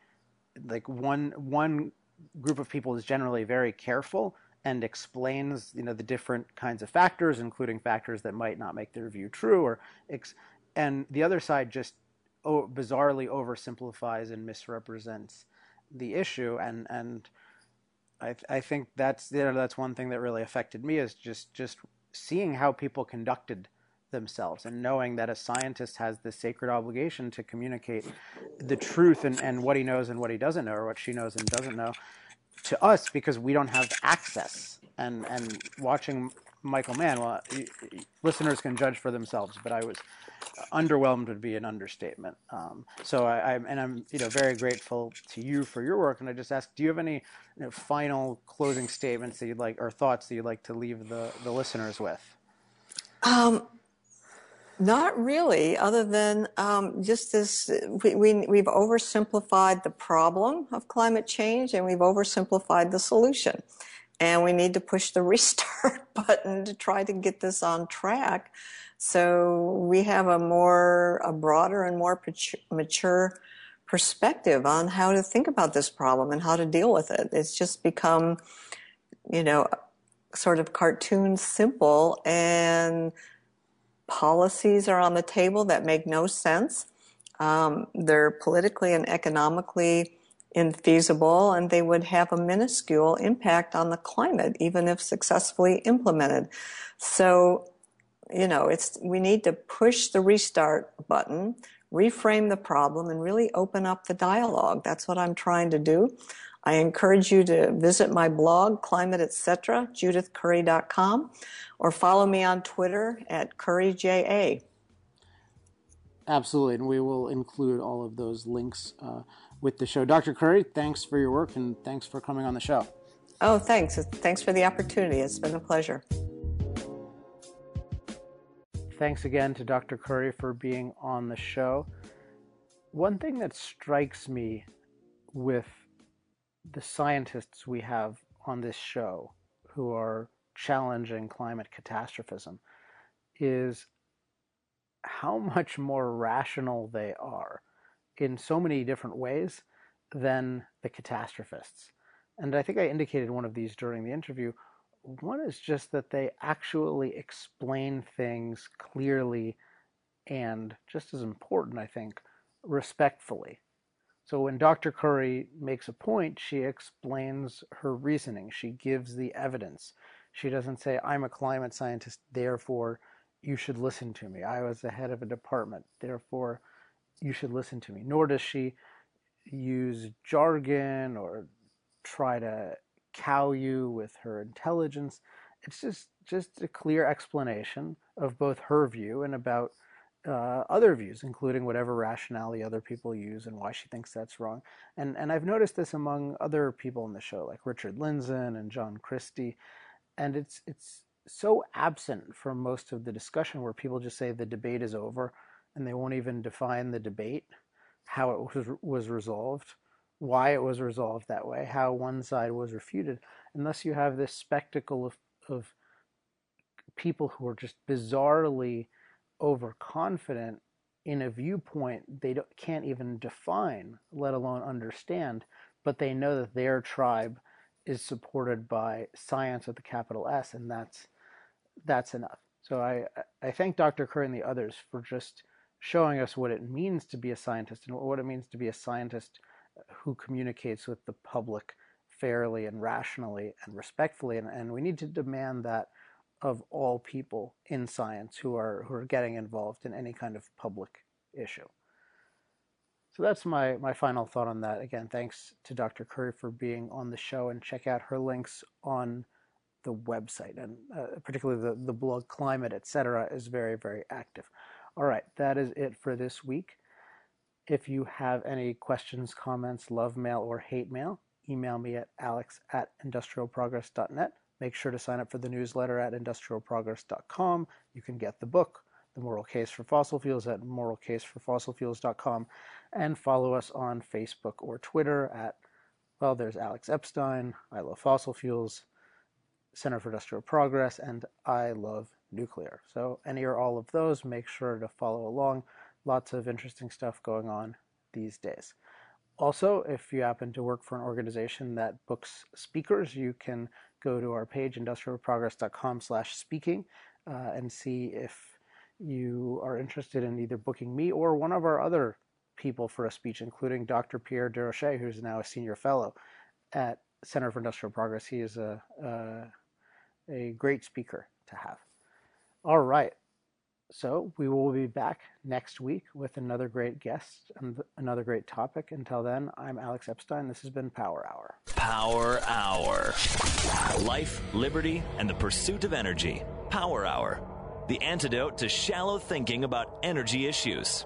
like one one group of people is generally very careful and explains you know the different kinds of factors including factors that might not make their view true or and the other side just oh, bizarrely oversimplifies and misrepresents the issue and and I, I think that's you know, that's one thing that really affected me is just just seeing how people conducted themselves and knowing that a scientist has this sacred obligation to communicate the truth and, and what he knows and what he doesn't know or what she knows and doesn't know to us because we don't have access. And and watching Michael Mann well listeners can judge for themselves but I was underwhelmed would be an understatement. Um, so I, am and I'm you know very grateful to you for your work. And I just ask, do you have any you know, final closing statements that you'd like or thoughts that you'd like to leave the the listeners with? Um, not really, other than um, just this. We, we we've oversimplified the problem of climate change, and we've oversimplified the solution. And we need to push the restart button to try to get this on track so we have a more, a broader and more mature perspective on how to think about this problem and how to deal with it. It's just become, you know, sort of cartoon simple and policies are on the table that make no sense. Um, they're politically and economically infeasible, and they would have a minuscule impact on the climate, even if successfully implemented. So, you know, it's we need to push the restart button, reframe the problem, and really open up the dialogue. That's what I'm trying to do. I encourage you to visit my blog, Climate Etc., judithcurry.com, or follow me on Twitter at CurryJA. Absolutely, and we will include all of those links uh, with the show. Dr. Curry, thanks for your work and thanks for coming on the show. Oh, thanks. Thanks for the opportunity. It's been a pleasure. Thanks again to Dr. Curry for being on the show. One thing that strikes me with the scientists we have on this show who are challenging climate catastrophism is how much more rational they are in so many different ways than the catastrophists. And I think I indicated one of these during the interview. One is just that they actually explain things clearly and, just as important, I think, respectfully. So when Dr. Curry makes a point, she explains her reasoning. She gives the evidence. She doesn't say, I'm a climate scientist, therefore you should listen to me. I was the head of a department, therefore you should listen to me. Nor does she use jargon or try to cow you with her intelligence. It's just just a clear explanation of both her view and about uh, other views, including whatever rationale other people use and why she thinks that's wrong. And and I've noticed this among other people in the show, like Richard Lindzen and John Christy, and it's it's so absent from most of the discussion where people just say the debate is over and they won't even define the debate, how it was was resolved, why it was resolved that way, how one side was refuted, unless you have this spectacle of of people who are just bizarrely overconfident in a viewpoint they can't even define, let alone understand, but they know that their tribe is supported by science with a capital S, and that's that's enough. So I I thank Dr. Kerr and the others for just showing us what it means to be a scientist and what it means to be a scientist who communicates with the public fairly and rationally and respectfully, and, and we need to demand that of all people in science who are who are getting involved in any kind of public issue. So that's my my final thought on that. Again, thanks to Dr. Curry for being on the show, and check out her links on the website, and uh, particularly the the blog Climate, etc., is very very active. All right, that is it for this week. If you have any questions, comments, love mail, or hate mail, email me at alex at industrialprogress.net. Make sure to sign up for the newsletter at industrialprogress.com. You can get the book, The Moral Case for Fossil Fuels, at moralcasefossilfuels.com. And follow us on Facebook or Twitter at, well, there's Alex Epstein, I Love Fossil Fuels, Center for Industrial Progress, and I Love Nuclear. So, any or all of those, make sure to follow along. Lots of interesting stuff going on these days. Also, if you happen to work for an organization that books speakers, you can go to our page, industrialprogress.com slash speaking, uh, and see if you are interested in either booking me or one of our other people for a speech, including Dr. Pierre Desrochers, who's now a senior fellow at Center for Industrial Progress. He is a, a, a great speaker to have. All right. So we will be back next week with another great guest and another great topic. Until then, I'm Alex Epstein. This has been Power Hour. Power Hour. Life, liberty, and the pursuit of energy. Power Hour. The antidote to shallow thinking about energy issues.